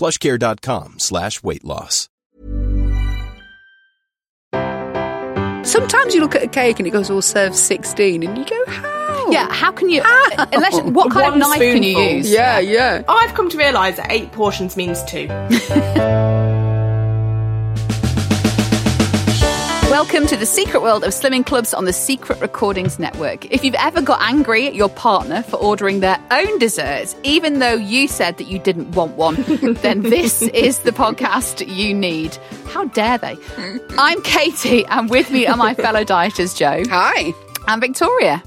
plushcare.com slash weight loss. Sometimes you look at a cake and it goes oh, all served 16 and you go, how? Yeah, how can you? Uh, unless what kind of One knife can you use? Yeah, yeah. I've come to realise that eight portions means two. Welcome to the secret world of slimming clubs on the Secret Recordings Network. If you've ever got angry at your partner for ordering their own desserts, even though you said that you didn't want one, then this is the podcast you need. How dare they? I'm Katie, and with me are my fellow dieters, Jo Hi. and Victoria.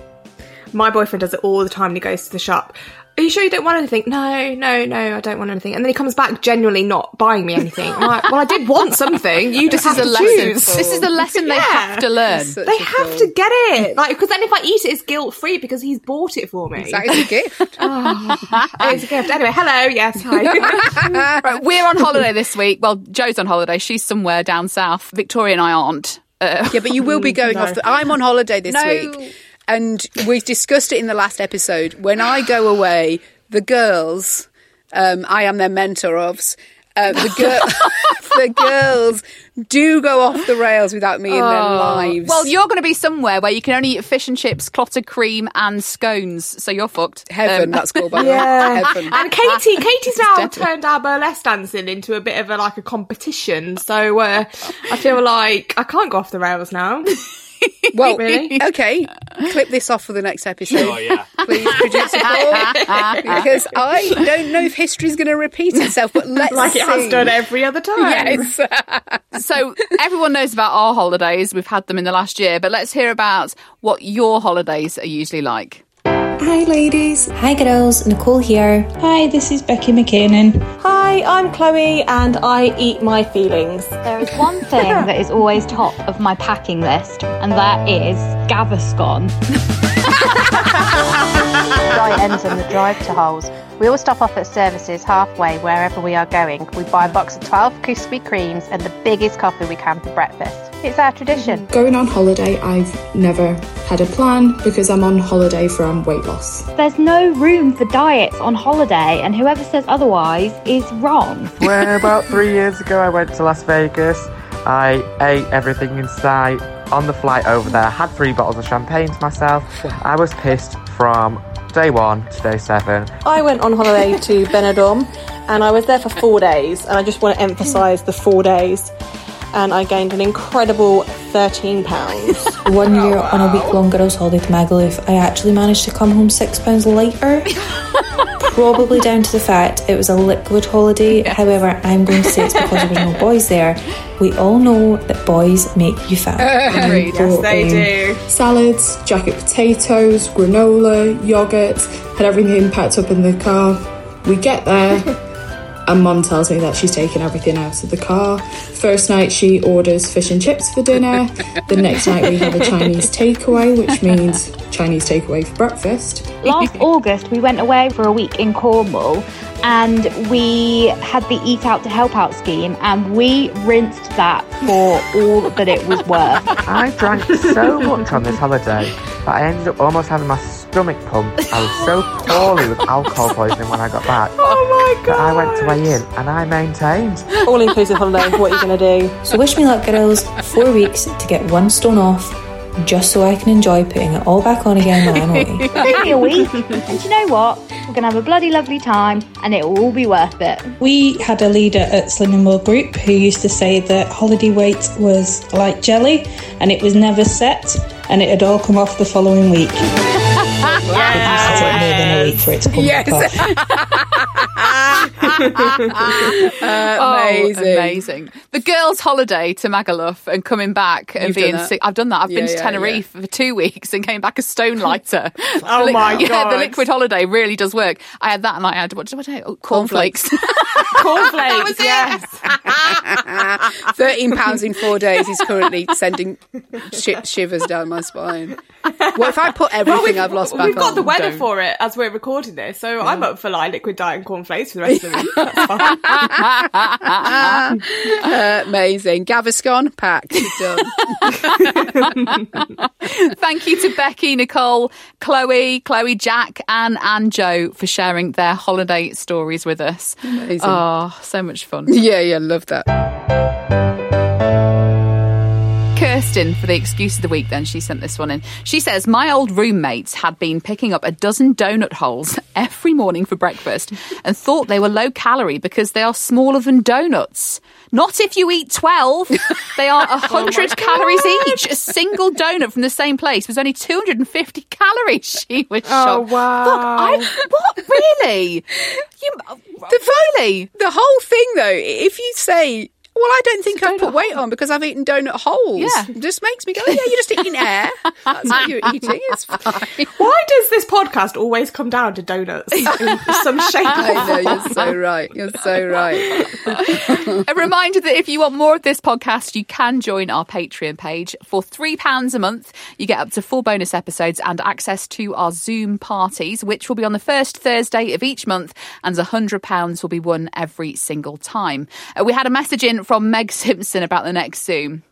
My boyfriend does it all the time when he goes to the shop. Are you sure you don't want anything? No, no, no, I don't want anything. And then he comes back genuinely not buying me anything. I'm like, well, I did want something. You just This is have a to lesson. choose. This is the lesson they Yeah. have to learn. They have cool- to get it, like, because then if I eat it, it's guilt free because he's bought it for me. That is a gift. It's a gift. Anyway, hello, yes, hi. Right, we're on holiday this week. Well, Jo's on holiday. She's somewhere down south. Victoria and I aren't. Uh, Yeah, but you will be going off. The, I'm on holiday this No. week, and we discussed it in the last episode. When I go away, the girls, um, I am their mentor ofs. Uh, the, girl, the girls do go off the rails without me in their lives. Well, you're going to be somewhere where you can only eat fish and chips, clotted cream, and scones. So you're fucked. heaven. Um, that's called by the Yeah. way. Heaven. And Katie, Katie's now deadly. turned our burlesque dancing into a bit of a like a competition. So uh, I feel like I can't go off the rails now. Well, Really? okay. Clip this off for the next episode. Oh yeah. Please, producer Paul, because I don't know if history's going to repeat itself. But let's like it has see. done every other time. Yes. so everyone knows about our holidays. We've had them in the last year, but let's hear about what your holidays are usually like. Hi, ladies. Hi girls, Nicole here. Hi, this is Becky McKinnon. Hi, I'm Chloe and I eat my feelings. There is one thing that is always top of my packing list, and that is Gaviscon. Diet ends on the drive to Holes. We always stop off at services halfway wherever we are going. We buy a box of 12 Krispy Kremes and the biggest coffee we can for breakfast. It's our tradition. Going on holiday, I've never had a plan because I'm on holiday from weight loss. There's no room for diets on holiday, and whoever says otherwise is wrong. When about three years ago, I went to Las Vegas. I ate everything in sight. On the flight over there, had three bottles of champagne to myself. I was pissed from day one to day seven. I went on holiday to Benidorm and I was there for four days and I just want to emphasise the four days and I gained an incredible 13 pounds. One year on a week long girls' holiday to Magaluf, I actually managed to come home six pounds lighter. Probably down to the fact it was a liquid holiday. However, I'm going to say it's because there were no boys there. We all know that boys make you fat. Agreed. Yes, they do. Salads, jacket potatoes, granola, yogurt, had everything packed up in the car. We get there, and mum tells me that she's taken everything out of the car. First night, she orders fish and chips for dinner. the next night, we have a Chinese takeaway, which means Chinese takeaway for breakfast. Last August, we went away for a week in Cornwall and we had the Eat Out to Help Out scheme, and we rinsed that for all that it was worth. I drank so much on this holiday that I ended up almost having my stomach pump. I was so poorly with alcohol poisoning when I got back Oh my that I went to weigh in and I maintained. All inclusive holiday, what are you going to do? So wish me luck, girls. Four weeks to get one stone off, just so I can enjoy putting it all back on again when I'm away. Only a week. And do you know what? We're going to have a bloody lovely time and it will all be worth it. We had a leader at Slimming World Group who used to say that holiday weight was like jelly and it was never set and it had all come off the following week. It used to take more than a week for it to come back off. Oh, amazing. amazing. The girls' holiday to Magaluf and coming back and You've being sick. I've done that. I've been to yeah, Tenerife for two weeks and came back a stone lighter. Oh The li- my yeah, God. the liquid holiday really does work. I had that and I had what did I do? Oh, cornflakes. Cornflakes, yes. Thirteen pounds in four days is currently sending shi shivers down my spine. What if I put everything I've lost back We've got on? the weather Don't. for it as we're recording this, so I'm up for like liquid diet and cornflakes for the rest of the week. That's fine. Uh, amazing. Gaviscon packed. Done. Thank you to Becky, Nicole, Chloe, Chloe, Jack, Anne, and Joe for sharing their holiday stories with us. Amazing. Oh, so much fun. Yeah, yeah, love that. Kirsten for the excuse of the week, then she sent this one in. She says, My old roommates had been picking up a dozen donut holes every morning for breakfast and thought they were low calorie because they are smaller than donuts. Not if you eat 12. They are 100 calories each. A single donut from the same place was only 250 calories. She was Oh, shocked. wow. Look, I, what? Really? You, really? The whole thing, though, if you say, well, I don't think I've put weight on because I've eaten donut holes. Yeah. It just makes me go, yeah, you're just eating air. That's what you're eating. It's fine. Why does this podcast always come down to donuts in some shape? I know, you're so right. You're so right. a reminder that if you want more of this podcast, you can join our Patreon page. For £3 a month, you get up to four bonus episodes and access to our Zoom parties, which will be on the first Thursday of each month, and £100 will be won every single time. Uh, we had a message in from Meg Simpson about the next Zoom.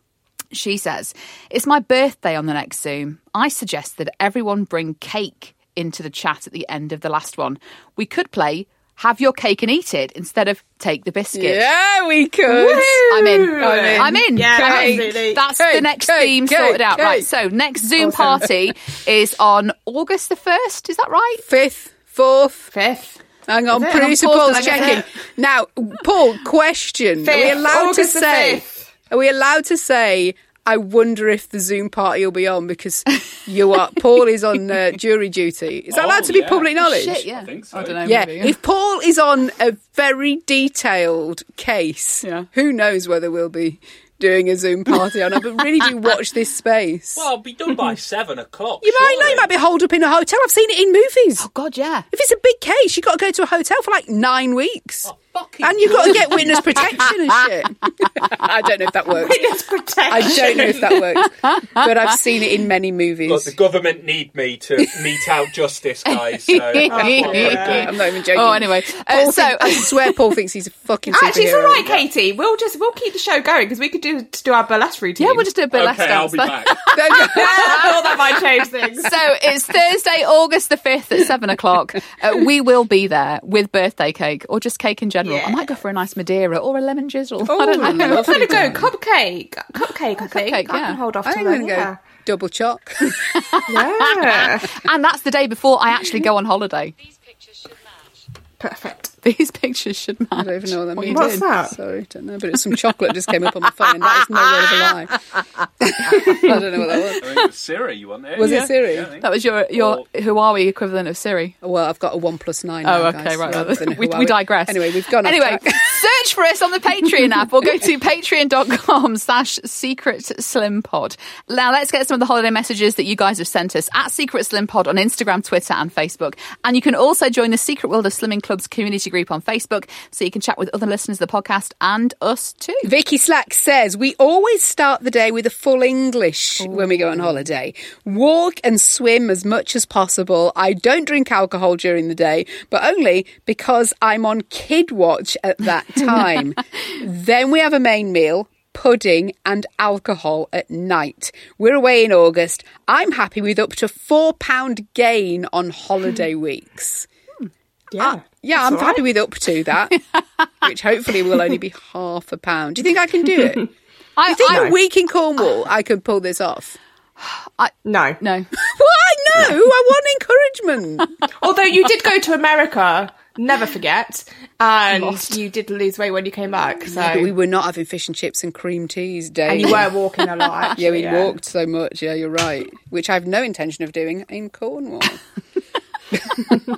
She says, It's my birthday on the next Zoom. I suggest that everyone bring cake into the chat at the end of the last one. We could play Have Your Cake and Eat It instead of Take the Biscuit. Yeah, we could. I'm in. I'm in. I'm in. Yeah, That's- absolutely. That's the next cake, theme cake, sorted out. Right. So next Zoom Awesome. party is on August the first. Is that right? Fifth, fourth. Fifth. Hang on, producer I'm Paul's pausing. checking. Now, Paul, question. Are we allowed August to say? Are we allowed to say? I wonder if the Zoom party will be on because you are. Paul is on uh, jury duty. Is that allowed to be public knowledge? Shit, yeah. I, think so. don't know. Yeah, maybe, if Paul is on a very detailed case, Yeah. who knows whether we'll be doing a Zoom party on it. But really do watch this space. Well, I'll be done by seven o'clock. you might know, you might be holed up in a hotel. I've seen it in movies. Oh God, yeah. If it's a big case, you've got to go to a hotel for like nine weeks. Oh, fucking and you've got to get witness protection and shit. I don't know if that works. Witness protection. I don't know if that works. But I've seen it in many movies. Look, the government need me to mete out justice, guys. So that's what I'm gonna do. I'm not even joking. Oh, anyway. Uh, so think- I swear Paul thinks he's a fucking. Actually, it's all right, Katie. We'll just we'll keep the show going because we could do to do our burlesque routine. yeah, we'll just do a burlesque Okay, I'll dance. be back. I thought that might change things. So it's Thursday, August the 5th at 7 o'clock. Uh, we will be there with birthday cake or just cake in general. I might go for a nice Madeira or a lemon drizzle. I don't know. I'm going to go cupcake. Cupcake, I think. Cupcake, I yeah. can hold off I'm till going to go double choc. yeah. And that's the day before I actually go on holiday. Perfect. These pictures should match. I don't even know what that means. What's that? Sorry, don't know. But it's some chocolate just came up on my phone, and that is no word of a lie. I don't know what that was. I think it was Siri you want there. Was yeah. it Siri? Yeah, That was your your Huawei equivalent of Siri. Well, I've got a OnePlus nine. Oh, now, okay, guys, right. right. We, we digress. Anyway, we've gone. off Anyway, track. search for us on the Patreon app or go to patreon.com slash secret slim pod. Now let's get some of the holiday messages that you guys have sent us at Secret Slim Pod on Instagram, Twitter, and Facebook. And you can also join the Secret World of Slimming Club's community group on Facebook so you can chat with other listeners of the podcast and us too. Vicky Slack says we always start the day with a full English oh. when we go on holiday. Walk and swim as much as possible. I don't drink alcohol during the day, but only because I'm on kid watch at that time. then we have a main meal. Pudding and alcohol at night. We're away in August. I'm happy with up to four pound gain on holiday weeks. Yeah. Yeah, I'm happy with up to that, which hopefully will only be half a pound. Do you think I can do it? I, I think I- a week in Cornwall, I could pull this off. I, no. No. Why? No, I want encouragement. Although you did go to America, never forget, and Lost. you did lose weight when you came back. So Yeah, but we were not having fish and chips and cream teas day. And you were walking a lot, actually, yeah, we yeah. walked so much. Yeah, you're right. Which I have no intention of doing in Cornwall.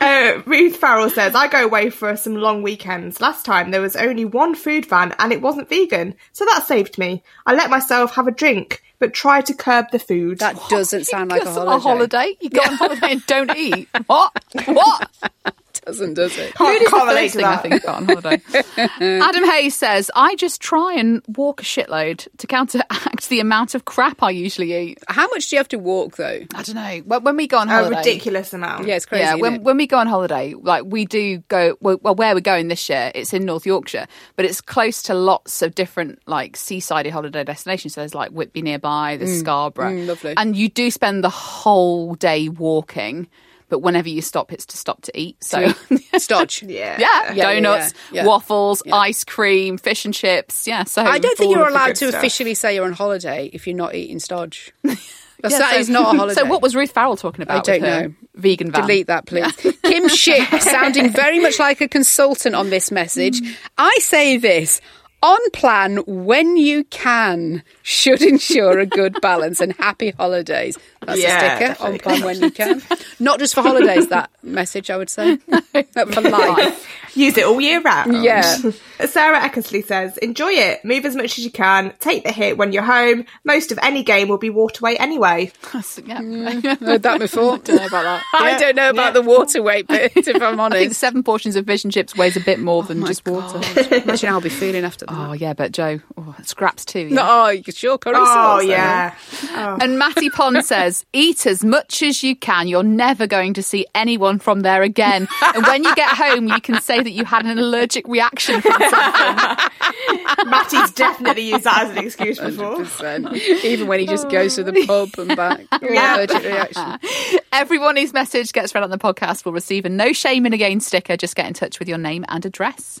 Uh, Ruth Farrell says, I go away for some long weekends. Last time there was only one food van and it wasn't vegan, so that saved me. I let myself have a drink, but try to curb the food. That doesn't sound like a holiday. a holiday. You go on holiday and don't eat. What? What? Doesn't does it? Food is the can't relate first to thing I that. think about on holiday. Adam Hayes says, I just try and walk a shitload to counteract the amount of crap I usually eat. How much do you have to walk though? I don't know. When when we go on holiday. a holiday, ridiculous amount. Yeah, it's crazy. yeah, isn't when it? when we go on holiday, like we do go well, well, where we're going this year, it's in North Yorkshire, but it's close to lots of different like seaside holiday destinations. So there's like Whitby nearby, there's Scarborough, mm, lovely. and you do spend the whole day walking. But whenever you stop, it's to stop to eat. So Stodge. Yeah. yeah, yeah, donuts, yeah, yeah. waffles, ice cream, fish and chips. Yeah, so I don't think you're allowed to stuff. officially say you're on holiday if you're not eating stodge. That's, Yeah, that so- is not a holiday. So what was Ruth Farrell talking about? I don't know. Vegan van. Delete that, please. Kim Ship, sounding very much like a consultant on this message. I say this. On plan when you can should ensure a good balance and happy holidays. That's Yeah, a sticker. definitely. On plan when you can. Not just for holidays, that message, I would say. But for life. Use it all year round. Yeah. Sarah Eckersley says, enjoy it. Move as much as you can. Take the hit when you're home. Most of any game will be waterway anyway. yeah. Mm, heard that before. I don't know about that. I don't know about the water weight bit, if I'm I think honest. seven portions of fish and chips weighs a bit more oh than just water. Imagine how I'll be feeling after that. Oh yeah, but Jo, oh, scraps too. Yeah. No, oh, you sure curry Oh, sauce. then, yeah. Oh. And Matty Pond says, "Eat as much as you can. You're never going to see anyone from there again. And when you get home, you can say that you had an allergic reaction from something." Matty's definitely used that as an excuse before. 100%. Even when he just goes to the oh. pub and back. Yeah. Allergic reaction. Everyone whose message gets read on the podcast will receive a no shame in a gain sticker. Just get in touch with your name and address.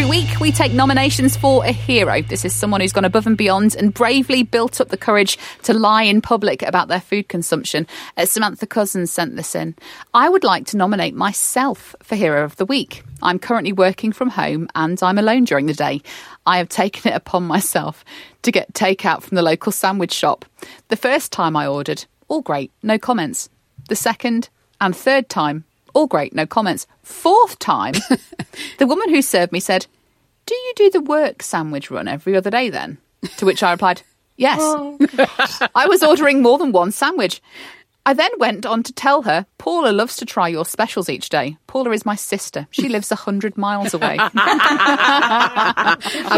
Every week, we take nominations for a hero. This is someone who's gone above and beyond and bravely built up the courage to lie in public about their food consumption. Uh, Samantha Cousins sent this in. I would like to nominate myself for Hero of the Week. I'm currently working from home and I'm alone during the day. I have taken it upon myself to get takeout from the local sandwich shop. The first time I ordered, all great, no comments. The second and third time, All great, no comments. Fourth time, the woman who served me said, Do you do the work sandwich run every other day then? To which I replied, Yes. Oh. I was ordering more than one sandwich. I then went on to tell her, Paula loves to try your specials each day. Paula is my sister. She lives a hundred miles away. I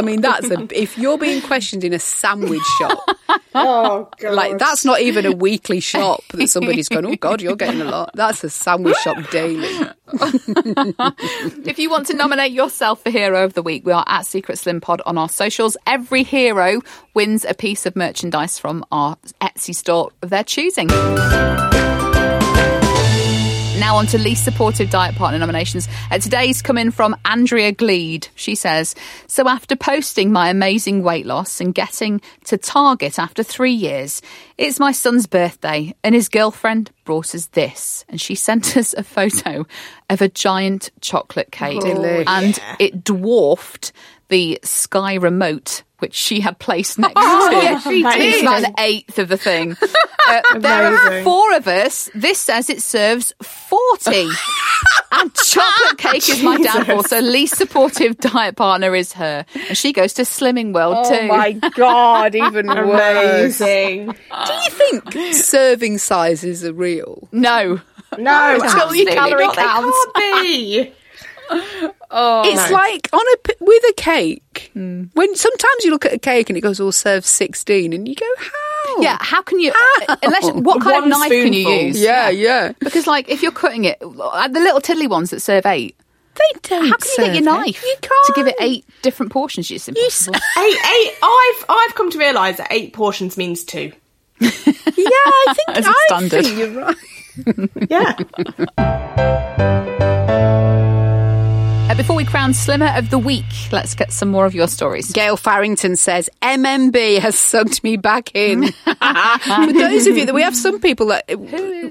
mean, that's a. If you're being questioned in a sandwich shop, oh god, like that's not even a weekly shop that somebody's going. Oh God, you're getting a lot. That's a sandwich shop daily. if you want to nominate yourself for Hero of the Week, we are at Secret Slim Pod on our socials. Every hero wins a piece of merchandise from our Etsy store of their choosing. Now on to least supportive diet partner nominations. Uh, today's come in from Andrea Gleed. She says, So after posting my amazing weight loss and getting to Target after three years, it's my son's birthday and his girlfriend brought us this. And she sent us a photo of a giant chocolate cake. And it dwarfed the Sky remote which she had placed next Oh, to. yes, she And It's did. about an eighth of the thing. Uh, there are four of us. This says it serves 40. and chocolate cake is my downfall. So least supportive diet partner is her. And she goes to Slimming World Oh too. my God, even worse. Amazing. Do you think serving sizes are real? No. No, Until you calorie counts. They can't be. Oh, it's no. like on a p- with a cake. When sometimes you look at a cake and it goes, "All serve 16 and you go, "How?" Yeah, how can you? Unless what kind One of knife can you use? yeah, yeah. Because like if you're cutting it, uh, the little tiddly ones that serve eight. They don't. How can you get your knife it. You can't. to give it eight different portions? It's impossible. Eight, eight. I've I've come to realise that eight portions means two. Yeah, I think As a I standard. think you're right. Yeah. Uh, before we crown Slimmer of the Week, let's get some more of your stories. Gail Farrington says MMB has sucked me back in. For those of you that we have some people that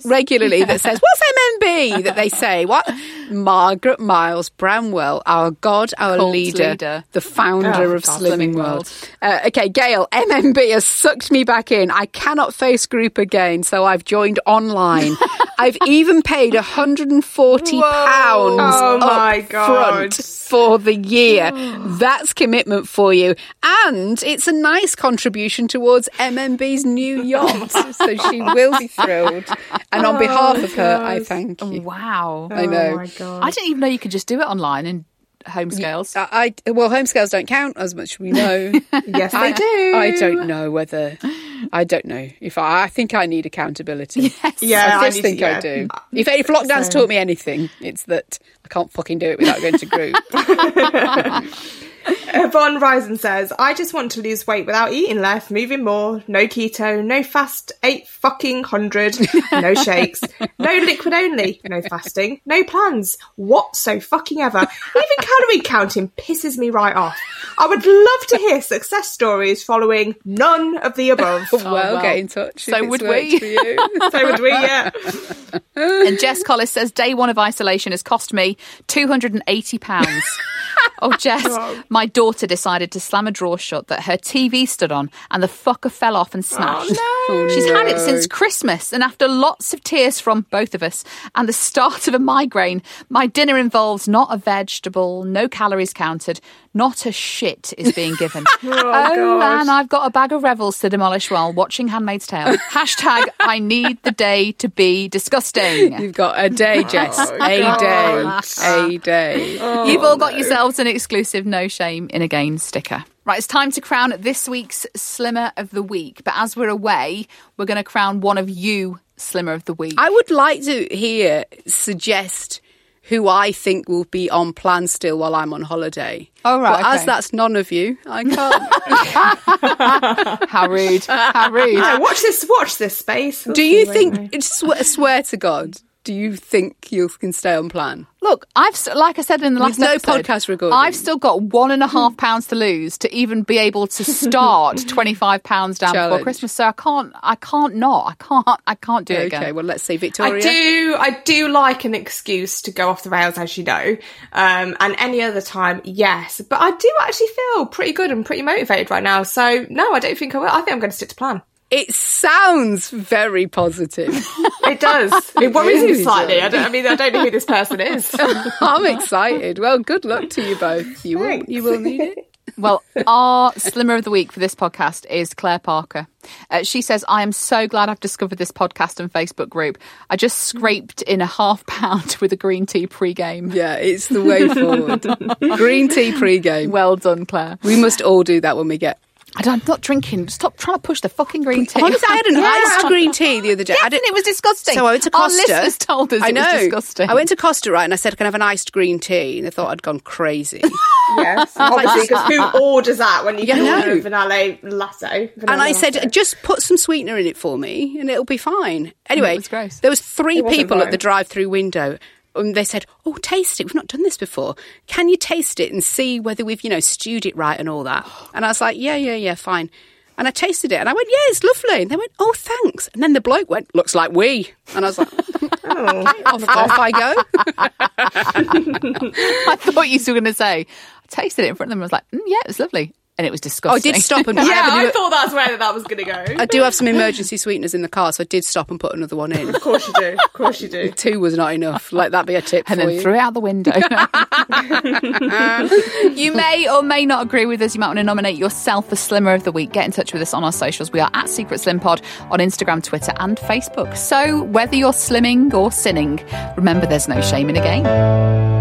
regularly that says, "What's MMB?" that they say, "What?" Margaret Miles Bramwell, our God, our leader, leader. the founder Oh, of Slimming World. World. Uh, okay, Gail, MMB has sucked me back in. I cannot face group again, so I've joined online. I've even paid 140 pounds Oh, my God. Front for the year. That's commitment for you. And it's a nice contribution towards MMB's new yacht. so she will be thrilled. And on oh, behalf of her, I thank you. Wow. I know. Oh my god. I didn't even know you could just do it online in home scales. I, I well, home scales don't count as much we know. yes, they I do. I don't know whether. I don't know if I. I think I need accountability. Yes. Yeah, I I just need think to- I do. Uh, if if lockdown's taught me anything, it's that I can't fucking do it without going to group. Yvonne Risen says, I just want to lose weight without eating less, moving more, no keto, no fast eight fucking hundred, no shakes, no liquid only, no fasting, no plans. What so fucking ever? Even calorie counting pisses me right off. I would love to hear success stories following none of the above. Oh, well, well, get in touch. So would we. so would we, yeah. And Jess Collis says, day one of isolation has cost me £280. Oh, Jess, my daughter decided to slam a drawer shut that her TV stood on and the fucker fell off and smashed. Oh, no. She's had it since Christmas, and after lots of tears from both of us and the start of a migraine, my dinner involves not a vegetable, no calories counted, not a shit is being given. Oh, oh, man, I've got a bag of revels to demolish while watching Handmaid's Tale. Hashtag I need the day to be disgusting. You've got a day, oh, Jess. Oh, a day. A day. Oh, You've all got yourselves an exclusive No Shame in a Game sticker. Right, it's time to crown this week's Slimmer of the Week. But as we're away, we're going to crown one of you Slimmer of the Week. I would like to hear suggest who I think will be on plan still while I'm on holiday. Oh, right, But as that's none of you, I can't. How rude. How rude. Yeah, watch this, watch this space. do you think? Swear, swear to God. Do you think you can stay on plan? Look, I've st- like I said in the With last no episode, podcast recording. I've still got one and a half pounds to lose to even be able to start twenty five pounds down before Christmas. So I can't, I can't not, I can't, I can't do it again. Okay, well, let's see, Victoria. I do, I do like an excuse to go off the rails, as you know. Um, and any other time, yes. But I do actually feel pretty good and pretty motivated right now. So no, I don't think I will. I think I'm going to stick to plan. It sounds very positive. It does. It worries me slightly. I, don't, I mean, I don't know who this person is. I'm excited. Well, good luck to you both. You will, you will need it. Well, our slimmer of the week for this podcast is Claire Parker. Uh, she says, I am so glad I've discovered this podcast and Facebook group. I just scraped in a half pound with a green tea pre-game. Yeah, it's the way forward. Green tea pre-game. Well done, Claire. We must all do that when we get. I don't, I'm not drinking. Stop trying to push the fucking green tea. Honestly, I had an Yeah. iced green tea the other day. Yes, I didn't- and it was disgusting. So I went to Costa. Our Costa. listeners told us I it was know. disgusting. I went to Costa, right, and I said, "Can I have an iced green tea?" And they thought I'd gone crazy. yes, obviously, because who orders that when you Yeah, can order a vanilla latte? and I said, "Just put some sweetener in it for me, and it'll be fine." Anyway, mm, it was gross. there was three It people at the drive-through window. And they said, "Oh, taste it. We've not done this before. Can you taste it and see whether we've, you know, stewed it right and all that?" And I was like, "Yeah, yeah, yeah, fine." And I tasted it, and I went, "Yeah, it's lovely." And they went, "Oh, thanks." And then the bloke went, "Looks like we." And I was like, Oh. off, off I go. I thought you were going to say, I tasted it in front of them. I was like, mm, yeah, it's lovely. And it was Oh, I did stop and Yeah, I, have a I thought that's where that was going to go. I do have some emergency sweeteners in the car, so I did stop and put another one in. Of course you do. Of course you do. Two was not enough. Let that be a tip and for then you. threw it out the window. you may or may not agree with us. You might want to nominate yourself the Slimmer of the Week. Get in touch with us on our socials. We are at Secret Slim Pod on Instagram, Twitter, and Facebook. So whether you're slimming or sinning, remember there's no shame in a game.